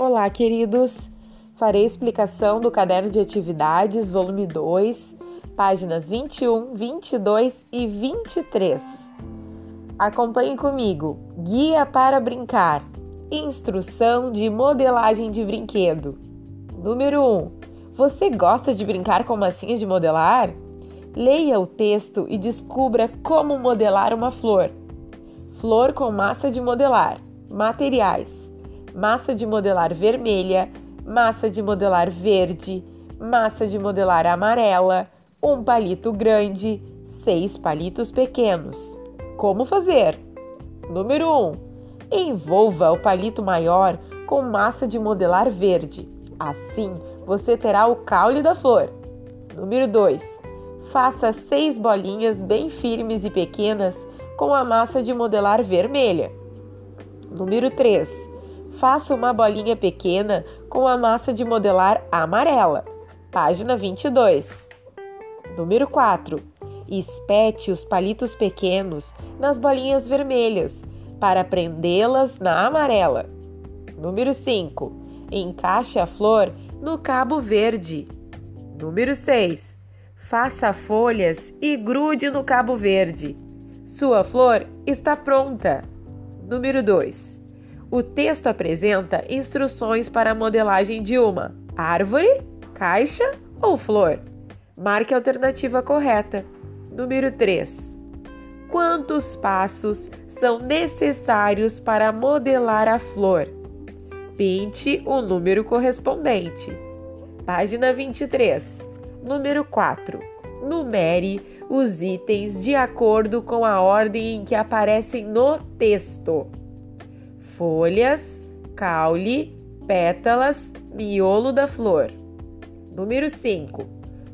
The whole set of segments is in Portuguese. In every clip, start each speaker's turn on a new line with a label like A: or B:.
A: Olá, queridos! Farei explicação do caderno de atividades, volume 2, páginas 21, 22 e 23. Acompanhe comigo. Guia para brincar. Instrução de modelagem de brinquedo. Número 1. Você gosta de brincar com massinha de modelar? Leia o texto e descubra como modelar uma flor. Flor com massa de modelar. Materiais: massa de modelar vermelha, massa de modelar verde, massa de modelar amarela, um palito grande, seis palitos pequenos. Como fazer? Número 1. Um, envolva o palito maior com massa de modelar verde. Assim, você terá o caule da flor. Número 2. Faça seis bolinhas bem firmes e pequenas com a massa de modelar vermelha. Número 3. Faça uma bolinha pequena com a massa de modelar amarela. Página 22. Número 4. Espete os palitos pequenos nas bolinhas vermelhas para prendê-las na amarela. Número 5. Encaixe a flor no cabo verde. Número 6. Faça folhas e grude no cabo verde. Sua flor está pronta. Número 2. O texto apresenta instruções para a modelagem de uma árvore, caixa ou flor. Marque a alternativa correta. Número 3. Quantos passos são necessários para modelar a flor? Pinte o número correspondente. Página 23. Número 4. Numere os itens de acordo com a ordem em que aparecem no texto: folhas, caule, pétalas, miolo da flor. Número 5.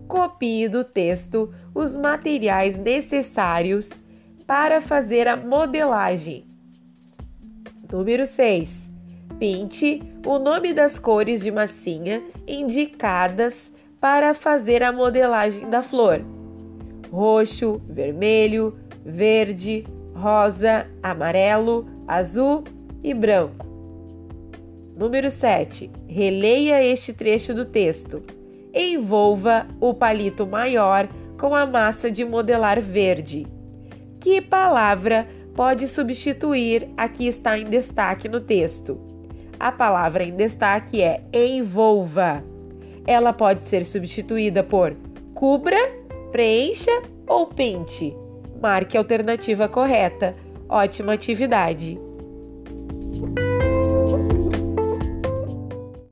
A: Copie do texto os materiais necessários para fazer a modelagem. Número 6. Pinte o nome das cores de massinha indicadas para fazer a modelagem da flor: roxo, vermelho, verde, rosa, amarelo, azul e branco. Número 7. Releia este trecho do texto. Envolva o palito maior com a massa de modelar verde. Que palavra pode substituir a que está em destaque no texto? A palavra em destaque é envolva. Ela pode ser substituída por cubra, preencha ou pinte. Marque a alternativa correta. Ótima atividade!